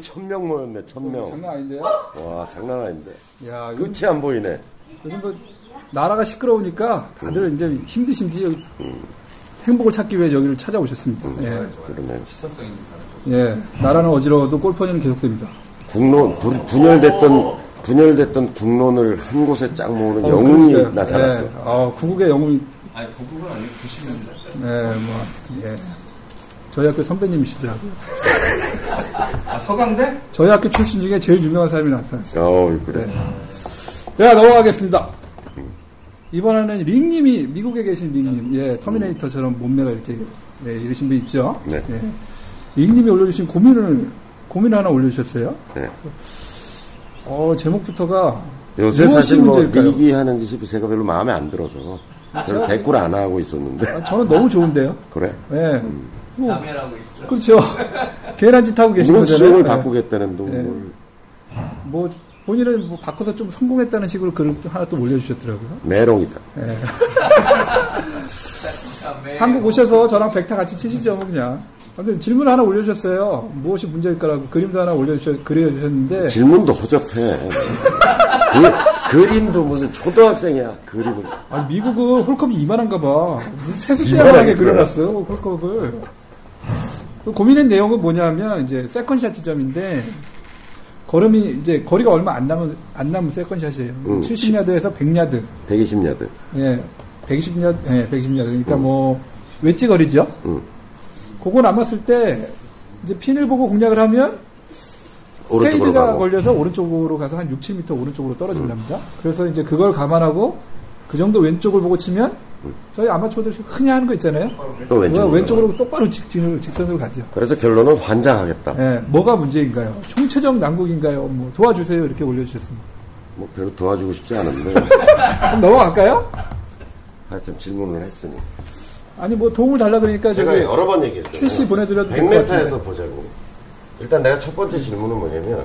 천명 모였네, 천 명. 장난 아닌데요? 와, 장난 아닌데. 야, 요즘, 끝이 안 보이네. 요즘 뭐 나라가 시끄러우니까 다들 이제 힘드신지 행복을 찾기 위해 여기를 찾아오셨습니다. 예. 그러네. 예. 나라는 어지러워도 골퍼니는 계속됩니다. 국론, 분- 분열됐던, 분열됐던 국론을 한 곳에 쫙 모으는 어, 영웅이 그러니까요. 나타났어. 예. 어, 구국의 영웅이, 아니 구국은 아니고 90년대. 예, 뭐, 예. 저희 학교 선배님이시더라고요. 아 서강대? 저희 학교 출신 중에 제일 유명한 사람이 나타났어요. 어, 그래. 네, 넘어가겠습니다. 이번에는 링님이 미국에 계신 링님, 예, 터미네이터처럼 몸매가 이렇게 예, 이러신 분 있죠. 네. 예. 링님이 올려주신 고민을 고민 하나 올려주셨어요. 네. 어 제목부터가 요새 사실 뭐? 리기 하는 짓이 제가 별로 마음에 안 들어서 저는 댓글 안 하고 있었는데 아, 저는 너무 좋은데요. 그래 예. 뭐, 자멸하고 있어. 그렇죠. 괜한 짓 하고 계신 거잖아요. 수영을 예. 바꾸겠다는 동 네. 뭘뭐 본인은 뭐 바꿔서 좀 성공했다는 식으로 글을 또 하나 또 올려주셨더라고요. 메롱이다. 자멸. 한국 오셔서 저랑 백타 같이 치시죠, 뭐 그냥. 근데 질문 하나 올려주셨어요. 무엇이 문제일까라고 그림도 하나 올려주셨, 그려주셨는데. 질문도 허접해. 그, 그림도 무슨 초등학생이야. 그림은. 아, 미국은 홀컵이 이만한가 봐. 무슨 세숫대야만하게 시원하게 그려놨어요, 홀컵을. 그 고민의 내용은 뭐냐면, 이제, 세컨샷 지점인데, 걸음이, 이제, 거리가 얼마 안 남은, 안 남은 세컨샷이에요. 음. 70야드에서 100야드. 120야드. 예, 120야드, 예, 120야드. 그러니까 뭐, 웨지 거리죠? 음. 그거 남았을 때, 이제 핀을 보고 공략을 하면, 페이드가 가고. 걸려서 오른쪽으로 가서 한 6, 7m 오른쪽으로 떨어진답니다. 그래서 이제 그걸 감안하고 그 정도 왼쪽을 보고 치면 저희 아마추어들 흔히 하는 거 있잖아요. 또 왼쪽으로. 왼쪽으로 똑바로 직진을 직선으로 가죠. 그래서 결론은 환장하겠다. 예, 뭐가 문제인가요? 총체적 난국인가요? 뭐 도와주세요 이렇게 올려주셨습니다. 뭐 별로 도와주고 싶지 않은데 그럼 넘어갈까요? 하여튼 질문을 했으니. 아니 뭐 도움을 달라 그러니까 제가 여러 번 얘기했죠. 최씨 보내드려도 될것 100m에서 보자고. 일단 내가 첫 번째 질문은 뭐냐면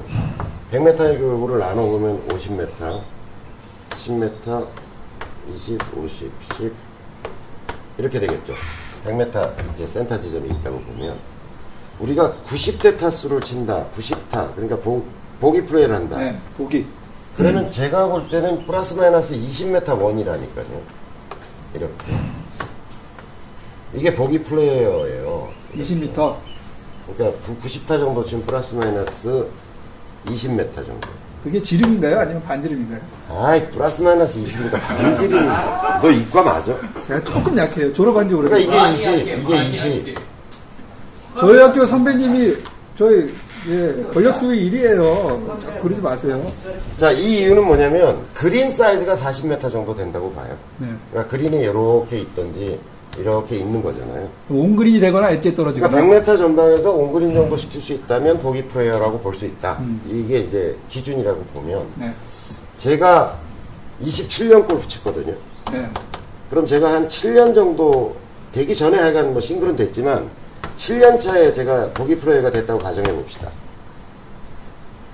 100m의 교육을 나눠보면 50m, 10m, 20, 50, 10 이렇게 되겠죠. 100m 이제 센터 지점이 있다고 보면 우리가 90대 타수를 친다. 90타. 그러니까 보, 보기 플레이를 한다. 네, 보기. 그러면 제가 볼 때는 플러스 마이너스 20m 원이라니까요. 이렇게. 이게 보기 플레이어예요. 20m. 그러니까 90타 정도 지금 플러스 마이너스 20m 정도. 그게 지름인가요? 아니면 반지름인가요? 아이, 플러스 마이너스 20m 반지리. 너 이과 맞아? 제가 조금 약해요. 졸업한 지 그러니까 오래돼서. 이게 20, 이게 20. 저희 학교 선배님이 저희 예, 권력 수위 1위에요. 자꾸 그러지 마세요. 자, 이 이유는 뭐냐면 그린 사이즈가 40m 정도 된다고 봐요. 네. 그러니까 그린이 이렇게 있던지 이렇게 있는 거잖아요. 온그린이 되거나 엣지에 떨어지거나. 그러니까 100m 전방에서 온그린 정도 시킬 수 있다면 보기 플레이어라고 볼 수 있다. 이게 이제 기준이라고 보면 네. 제가 27년 골프 쳤거든요. 네. 그럼 제가 한 7년 정도 되기 전에 하여간 뭐 싱글은 됐지만 7년 차에 제가 보기 플레이어가 됐다고 가정해 봅시다.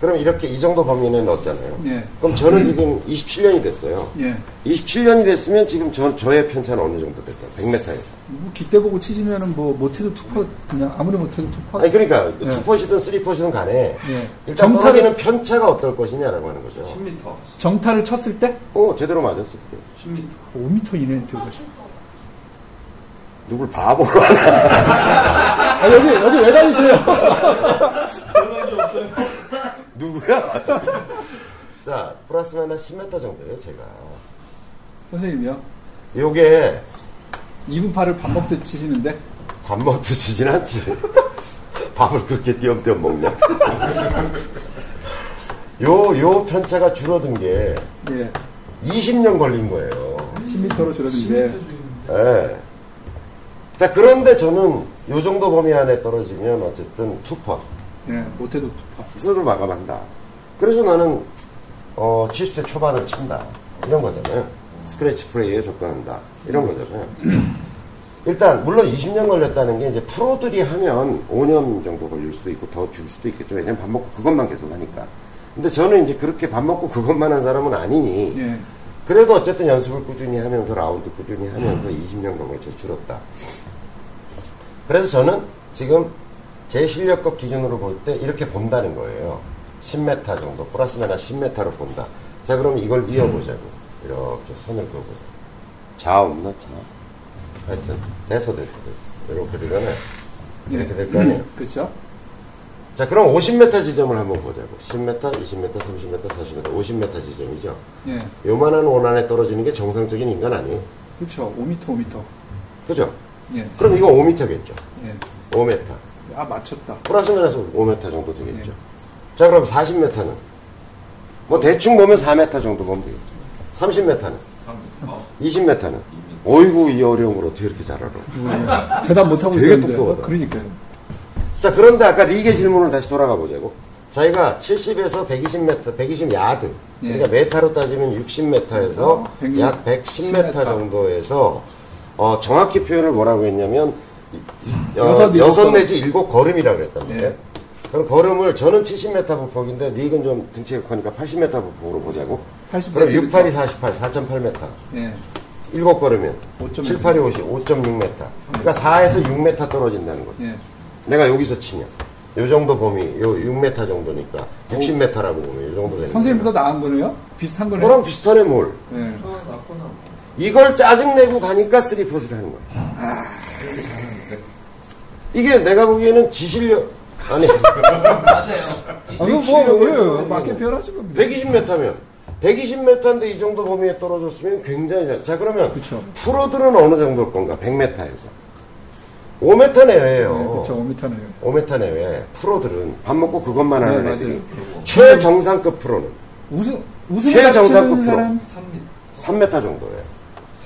그럼 이렇게 이 정도 범위는 넣었잖아요. 예. 그럼 저는 지금 27년이 됐어요. 예. 27년이 됐으면 지금 저, 저의 편차는 어느 정도 될까요? 100m에서. 뭐 기대 보고 치시면은 뭐 못해도 two putt 그냥 아무리 못해도 two putt. 아니 그러니까 예. two putt이든 three putt이든 간에 예. 일단 떨어지는 편차가 어떨 것이냐라고 하는 거죠. 10m. 정타를 쳤을 때 어 제대로 맞았을 때 10m. 5m 이내에 들어가시. 누굴 바보로 하나 아, 여기 여기 왜 다니세요? 누구야? 자 플러스 마이너스 10m 정도예요 제가. 선생님이요. 요게 2분 팔을 밥 먹듯 치시는데 밥 먹듯 지진 않지. 밥을 그렇게 띄엄띄엄 먹냐. 요, 요 편차가 줄어든 게 예. 20년 걸린 거예요. 10m로 줄었는데 예. 자, 그런데 저는 요 정도 범위 안에 떨어지면 어쨌든 투퍼. 예, 못해도. 스스로 마감한다. 그래서 나는, 어, 70대 초반을 친다. 이런 거잖아요. 스크래치 플레이에 접근한다. 이런 거잖아요. 일단, 물론 20년 걸렸다는 게 이제 프로들이 하면 5년 정도 걸릴 수도 있고 더 줄 수도 있겠죠. 왜냐면 밥 먹고 그것만 계속 하니까. 근데 저는 이제 그렇게 밥 먹고 그것만 한 사람은 아니니. 예. 그래도 어쨌든 연습을 꾸준히 하면서 라운드 꾸준히 하면서 20년간 걸쳐 줄었다. 그래서 저는 지금 제 실력급 기준으로 볼 때 이렇게 본다는 거예요. 10m 정도, 플러스 마이너스 10m로 본다. 자, 그럼 이걸 이어보자고. 이렇게 선을 그어보자. 자 없나, 자? 하여튼, 됐어, 됐어, 됐어. 이렇게 되잖아요. 이렇게 될 거 아니에요. 그렇죠? 자, 그럼 50m 지점을 한번 보자고. 10m, 20m, 30m, 40m, 50m 지점이죠. 예. 요만한 원안에 떨어지는 게 정상적인 인간 아니에요. 그렇죠. 5m, 5m. 그죠? 예. 그럼 이거 5m겠죠. 예. 5m. 아, 맞췄다. 플러스 마이너스 5m 정도 되겠죠. 네. 자, 그럼 40m는? 뭐 대충 보면 4m 정도 보면 되겠죠. 30m는? 20m는? 어이구, 이 어려운 걸 어떻게 이렇게 잘 알아? 대답 못하고 되게 있었는데. 똑똑하다. 그러니까요. 자, 그런데 아까 리게 질문을 다시 돌아가 보자고. 자기가 70에서 120m, 120 야드. 예. 그러니까 메타로 따지면 60m에서 어, 100약 110m 10m. 정도에서 어, 정확히 표현을 뭐라고 했냐면 어, 여섯, 여섯. 내지 일곱 걸음이라고 그랬단 말이에요. 예. 그럼 걸음을 저는 70m 부폭인데 릭은 좀 등치가 크니까 80m 부폭으로 보자고. 80 그럼 그렇죠. 68이 48, 4.8m. 예. 일곱 걸으면 5.6. 7, 8이 50, 5.6m. 그러니까 4에서 6m 떨어진다는 거죠. 예. 내가 여기서 치냐. 요 정도 범위, 요 6m 정도니까 60m라고 보면 이 정도 되는 선생님보다 나은 거네요? 비슷한 거네요? 그럼 비슷하네 뭘. 예. 이걸 짜증내고 가니까 쓰리퍼스를 하는 거야. 이게 내가 보기에는 지실력 아니 맞아요. 아, 그거 뭐, 예, 맞게 표현하신 겁니다. 120m면 120m인데 이 정도 범위에 떨어졌으면 굉장히 잘. 자 그러면 그쵸. 프로들은 어느 정도일 건가? 100m에서 5m 내외예요. 네, 그렇죠. 5m네요. 5m 내외. 프로들은 밥 먹고 그것만 하는 네, 애들이 맞아요. 최정상급 프로는 우승, 우승 최정상급 프로. 사람, 3m 정도예요.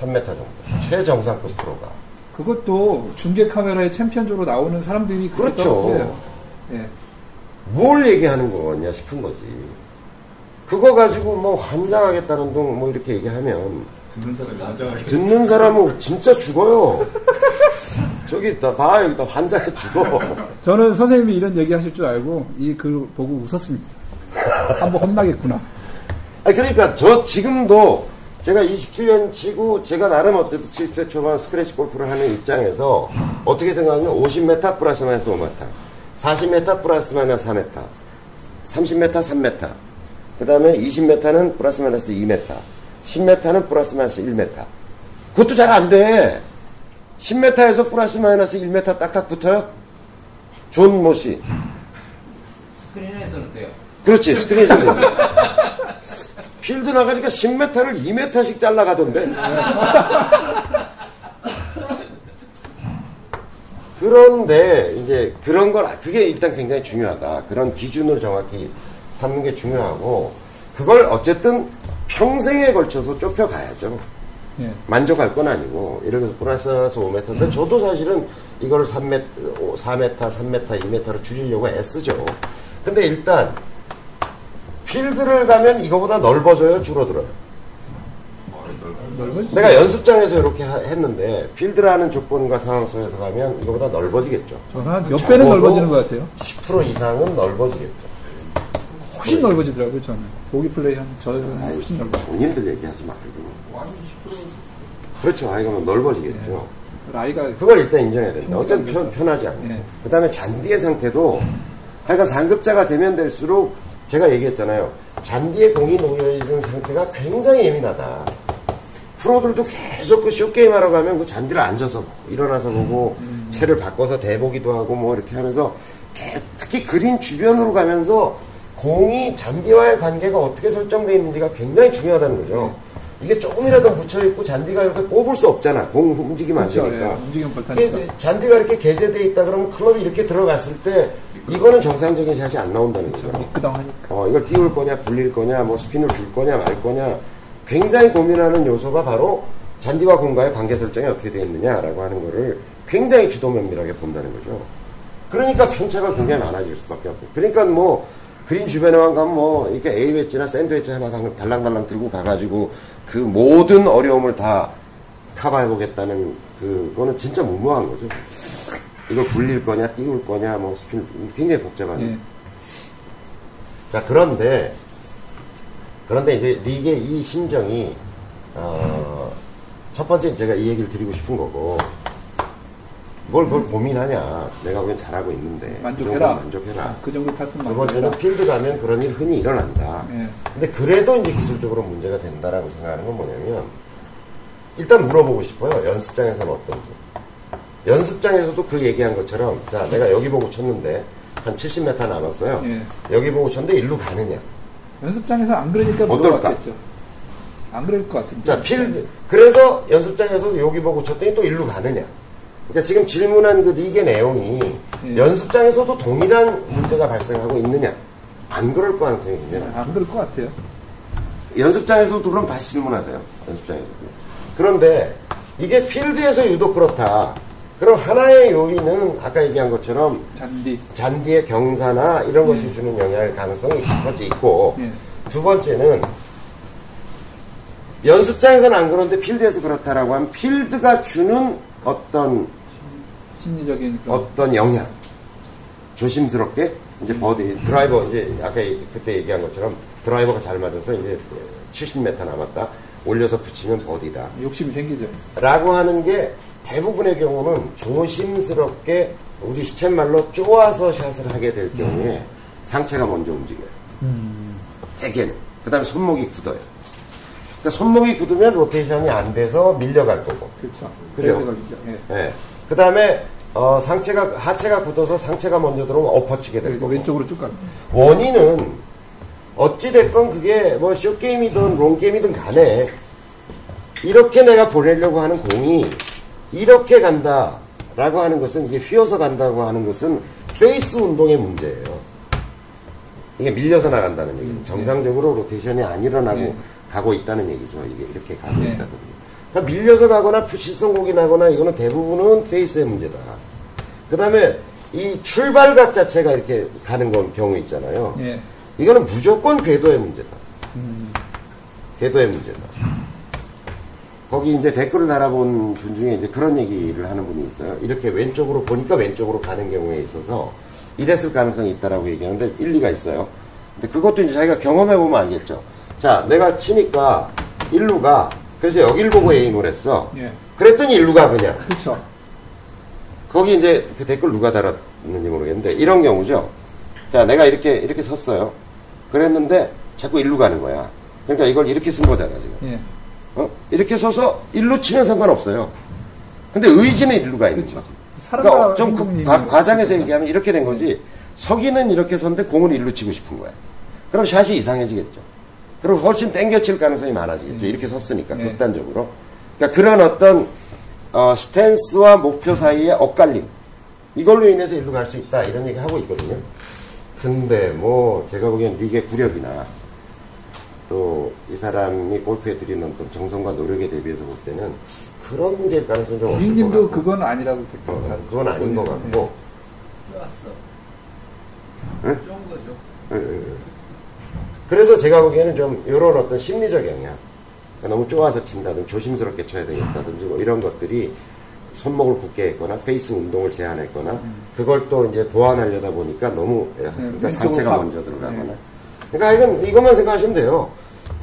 3m 정도. 최정상급 프로가. 그것도 중계 카메라에 챔피언적으로 나오는 사람들이 그렇죠. 예. 뭘 얘기하는 거냐 싶은 거지. 그거 가지고 뭐 환장하겠다는 둥 뭐 이렇게 얘기하면 듣는 사람이 안정하게. 듣는 사람은 진짜 죽어요. 저기 다 봐, 여기다 환장해 죽어. 저는 선생님이 이런 얘기 하실 줄 알고 이 글 보고 웃었습니다. 한번 혼나겠구나. 아 그러니까 저 지금도 제가 27년 치고 제가 나름 어쨌든 7세 초반 스크래치 골프를 하는 입장에서 어떻게 생각하면 50m 플러스 마이너스 5m, 40m 플러스 마이너스 4m, 30m 3m, 그 다음에 20m는 플러스 마이너스 2m, 10m는 플러스 마이너스 1m. 그것도 잘 안 돼. 10m에서 플러스 마이너스 1m 딱딱 붙어요? 존 모시. 스크린에서는 돼요. 그렇지, 스크린 소리. 필드 나가니까 10m를 2m씩 잘라가던데. 그런데, 이제, 그런 걸, 그게 일단 굉장히 중요하다. 그런 기준을 정확히 삼는 게 중요하고, 그걸 어쨌든 평생에 걸쳐서 좁혀가야죠. 예. 만족할 건 아니고, 이렇게 플러스 5m인데, 저도 사실은 이걸 3m, 4m, 3m, 2m로 줄이려고 애쓰죠. 근데 일단, 필드를 가면 이거보다 넓어져요, 줄어들어요? 넓은 내가 연습장에서 이렇게 하- 했는데, 필드라는 조건과 상황 속에서 가면 이거보다 넓어지겠죠. 저는 한몇 배는 넓어지는 것 같아요. 10% 이상은 넓어지겠죠. 훨씬 넓어지더라고요, 저는. 보기 플레이 하면 저는 훨씬 넓어. 본인들 얘기하지 말고. 그렇죠. 아, 이거는 넓어지겠죠. 라이가 그걸 일단 인정해야 된다. 어쨌든 편, 편하지 않고. 네. 그 다음에 잔디의 상태도, 하여간 상급자가 되면 될수록, 제가 얘기했잖아요. 잔디에 공이 놓여있는 상태가 굉장히 예민하다. 프로들도 계속 그 쇼게임 하러 가면 그 잔디를 앉아서 일어나서 보고, 채를 바꿔서 대보기도 하고 뭐 이렇게 하면서, 개- 특히 그린 주변으로 가면서 공이 잔디와의 관계가 어떻게 설정되어 있는지가 굉장히 중요하다는 거죠. 이게 조금이라도 묻혀있고 잔디가 이렇게 뽑을 수 없잖아. 공 움직이면 안 그렇죠. 되니까. 예, 움직이면 이게 벌타니까. 이제 잔디가 이렇게 개재되어 있다 그러면 클럽이 이렇게 들어갔을 때 이거는 정상적인 샷이 안 나온다는 거죠. 미끄덩하니까. 어, 이걸 띄울 거냐, 굴릴 거냐, 뭐 스핀을 줄 거냐, 말 거냐. 굉장히 고민하는 요소가 바로 잔디와 공과의 관계 설정이 어떻게 되어 있느냐라고 하는 거를 굉장히 주도 면밀하게 본다는 거죠. 그러니까 편차가 굉장히 많아질 수밖에 없고. 그러니까 뭐, 그린 주변에만 가면 뭐, 이렇게 A 웨지나 샌드 웨지 하나 달랑달랑 들고 가가지고 그 모든 어려움을 다 커버해보겠다는 그거는 진짜 무모한 거죠. 이걸 굴릴 거냐, 띄울 거냐, 뭐 스핀, 굉장히 복잡한. 예. 자, 그런데, 그런데 이제 리그의 이 심정이, 어, 첫 번째 제가 이 얘기를 드리고 싶은 거고, 뭘 그걸 고민하냐. 내가 왜 잘하고 있는데. 그 만족해라. 만족해라. 아, 그 정도 탔으면 두 번째는. 필드 가면 그런 일 흔히 일어난다. 예. 근데 그래도 이제 기술적으로 문제가 된다라고 생각하는 건 뭐냐면 일단 물어보고 싶어요. 연습장에서는 어떤지. 연습장에서도 그 얘기한 것처럼 자 내가 여기 보고 쳤는데 한 70m 남았어요. 예. 여기 보고 쳤는데 일로 가느냐. 연습장에서 안 그러니까? 물어봤겠죠. 안 그럴 것 같은데. 자 필드 그래서 연습장에서도 여기 보고 쳤더니 또 일로 가느냐. 그러니까 지금 질문한 그 이게 내용이 예. 연습장에서도 동일한 문제가 발생하고 있느냐. 안 그럴 거 가능성이 굉장히 많아요. 안 그럴 것 같아요. 연습장에서도 그럼 다시 질문하세요. 연습장에서도. 그런데 이게 필드에서 유독 그렇다. 그럼 하나의 요인은 아까 얘기한 것처럼 잔디. 잔디의 경사나 이런 것이 주는 영향일 가능성이 첫 번째 있고 예. 두 번째는 연습장에서는 안 그런데 필드에서 그렇다라고 하면 필드가 주는 어떤 심리적인 그런 어떤 영향? 조심스럽게 이제 버디 드라이버 이제 아까 그때 얘기한 것처럼 드라이버가 잘 맞아서 이제 70m 남았다. 올려서 붙이면 버디다. 욕심이 생기죠. 라고 하는 게 대부분의 경우는 조심스럽게 우리 시쳇말로 쪼아서 샷을 하게 될 경우에 상체가 먼저 움직여요. 대개는. 그 다음에 손목이 굳어요. 그러니까 손목이 굳으면 로테이션이 안 돼서 밀려갈 거고. 그렇죠. 그죠? 예. 예. 그 다음에 어, 상체가 하체가 굳어서 상체가 먼저 들어오면 엎어치게 될 그리고 거고 왼쪽으로 쭉 갑니다. 원인은 어찌 됐건 그게 뭐 short game이든 long game이든 간에 이렇게 내가 보내려고 하는 공이 이렇게 간다라고 하는 것은 이게 휘어서 간다고 하는 것은 페이스 운동의 문제예요. 이게 밀려서 나간다는 얘기는 정상적으로 로테이션이 안 일어나고 네. 가고 있다는 얘기죠. 이게 이렇게 가고 네. 있다는 얘기. 그러니까 밀려서 가거나 푸시성 공이 나거나 이거는 대부분은 페이스의 문제다. 그 다음에 이 출발각 자체가 이렇게 가는 건 경우 있잖아요. 예. 이거는 무조건 궤도의 문제다. 궤도의 문제다. 거기 이제 댓글을 달아본 분 중에 이제 그런 얘기를 하는 분이 있어요. 이렇게 왼쪽으로 보니까 왼쪽으로 가는 경우에 있어서 이랬을 가능성이 있다라고 얘기하는데 일리가 있어요. 근데 그것도 이제 자기가 경험해 보면 알겠죠. 자, 내가 치니까 일루 가. 그래서 여길 보고 에임을 했어. 예. 그랬더니 일루 가 그냥. 그렇죠. 거기 이제 그 댓글 누가 달았는지 모르겠는데 이런 경우죠. 자, 내가 이렇게 이렇게 섰어요. 그랬는데 자꾸 일루 가는 거야. 그러니까 이걸 이렇게 쓴 거잖아 지금. 예. 어? 이렇게 서서 일루 치면 상관없어요. 근데 의지는 일루가 있는 그렇죠. 거지. 그러니까 좀 그, 과- 과장해서 얘기하면 이렇게 된 거지. 서기는 이렇게 섰는데 공을 일루 치고 싶은 거야. 그럼 샷이 이상해지겠죠. 그럼 훨씬 땡겨칠 가능성이 많아지겠죠. 이렇게 섰으니까 네. 극단적으로. 그러니까 그런 어떤 어, 스탠스와 목표 사이의 엇갈림 이걸로 인해서 일로 갈 수 있다 이런 얘기 하고 있거든요. 근데 뭐 제가 보기엔 리그의 구력이나 또 이 사람이 골프에 들이는 어떤 정성과 노력에 대비해서 볼 때는 그런 문제일 가능성이 좀 없을 같고 그건 아니라고 어, 달았죠. 그건 아닌 것 예. 같고 좋았어. 응? 좋은 거죠. 예, 예, 예. 그래서 제가 보기에는 좀 이런 어떤 심리적 영향 그러니까 너무 쪼아서 친다든지 조심스럽게 쳐야 되겠다든지 뭐 이런 것들이 손목을 굳게 했거나 페이스 운동을 제한했거나 그걸 또 이제 보완하려다 보니까 너무 예, 그러니까 왼쪽으로 상체가 가- 먼저 들어가거나. 네. 그러니까 이건 이것만 생각하시면 돼요.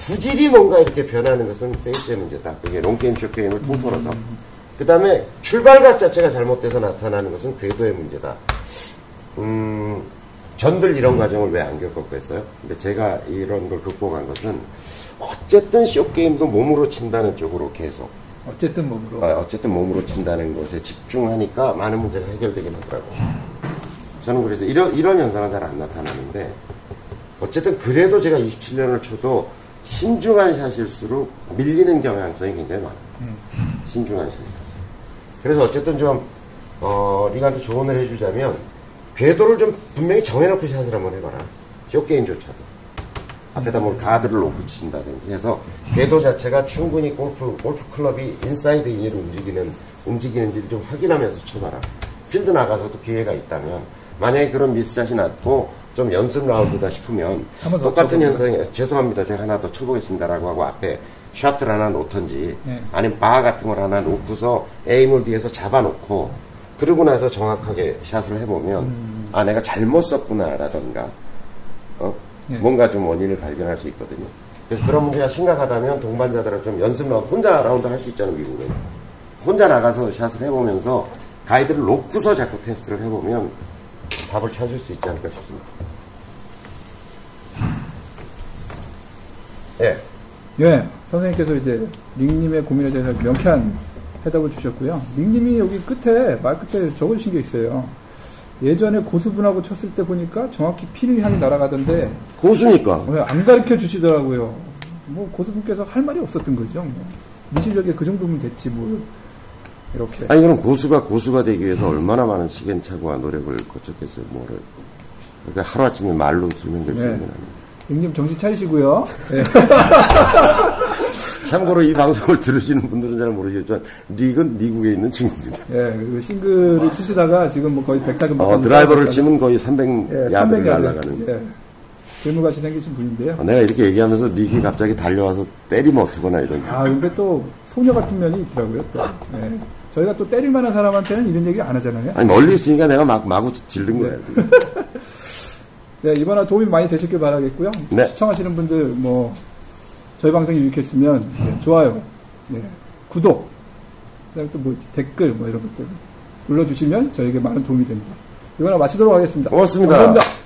구질이 뭔가 이렇게 변하는 것은 페이스의 문제다. 이게 롱게임 쇼게임을 통틀어서. 그 다음에 출발각 자체가 잘못돼서 나타나는 것은 궤도의 문제다. 음, 전들 이런 과정을 왜 안 겪었겠어요? 근데 제가 이런 걸 극복한 것은 어쨌든 쇼게임도 몸으로 친다는 쪽으로 계속 어쨌든 몸으로. 어, 어쨌든 몸으로 친다는 것에 집중하니까 많은 문제가 해결되긴 하더라고요. 저는 그래서 이런, 이런 현상은 잘 안 나타나는데 어쨌든 그래도 제가 27년을 쳐도 신중한 샷일수록 밀리는 경향성이 굉장히 많아요. 신중한 샷일수록. 그래서 어쨌든 좀, 어, 리가한테 조언을 해주자면 궤도를 좀 분명히 정해놓고 샷을 한번 해봐라. short game조차도. 앞에다 뭘 가드를 놓고 친다든지 해서 궤도 자체가 충분히 골프, 골프 클럽이 inside in으로 움직이는, 움직이는지를 좀 확인하면서 쳐봐라. 필드 나가서도 기회가 있다면, 만약에 그런 미스샷이 났고, 좀 연습 라운드다 싶으면, 똑같은. 현상이, 죄송합니다. 제가 하나 더 쳐보겠습니다라고 하고 앞에 샤프트를 하나 놓던지, 네. 아니면 바 같은 걸 하나 놓고서 aim을 뒤에서 잡아놓고, 그러고 나서 정확하게 샷을 해보면, 음. 아, 내가 잘못 썼구나라던가, 어? 네. 뭔가 좀 원인을 발견할 수 있거든요. 그래서 그런 문제가 심각하다면 동반자들은 좀 연습 라운드, 혼자 라운드 할 수 있잖아요, 미국은. 혼자 나가서 샷을 해보면서 가이드를 놓고서 자꾸 테스트를 해보면 답을 찾을 수 있지 않을까 싶습니다. 예. 예, 선생님께서 이제 링님의 고민에 대해서 명쾌한 해답을 주셨고요. 링님이 여기 끝에 말 끝에 적어주신 게 있어요. 예전에 고수분하고 쳤을 때 보니까 정확히 피를 향해 날아가던데 고수니까. 왜안 가르쳐 주시더라고요. 뭐 고수분께서 할 말이 없었던 거죠. 뭐. 네 실력에 그 정도면 됐지 뭐 이렇게. 아니, 그럼 고수가 고수가 되기 위해서 얼마나 많은 시간차고와 노력을 거쳤겠어요, 뭐를. 그러니까 하루아침에 말로 설명될 수 네. 있는 건 아니에요. 링님 정신 차리시고요. 예. 참고로 이 방송을 들으시는 분들은 잘 모르겠지만, 릭은 미국에 있는 친구입니다. 예, 그리고 싱글을 치시다가 지금 뭐 거의 백타금 어, 드라이버를 치면 거의 300야드를 예, 300 야드. 날아가는. 예. 괴물같이 생기신 분인데요. 어, 내가 이렇게 얘기하면서 릭이 갑자기 달려와서 때리면 어떡하나 이런. 아, 근데 또 소녀 같은 면이 있더라고요. 또. 예. 저희가 또 때릴 만한 사람한테는 이런 얘기 안 하잖아요. 아니, 멀리 있으니까 내가 막, 마구 질른 거야. 네, 이번에 도움이 많이 되셨길 바라겠고요. 네. 시청하시는 분들, 뭐, 저희 방송이 유익했으면, 네, 좋아요, 네, 구독, 그 다음에 또 뭐, 있지? 댓글, 뭐, 이런 것들 눌러주시면 저에게 많은 도움이 됩니다. 이번에 마치도록 하겠습니다. 고맙습니다. 감사합니다.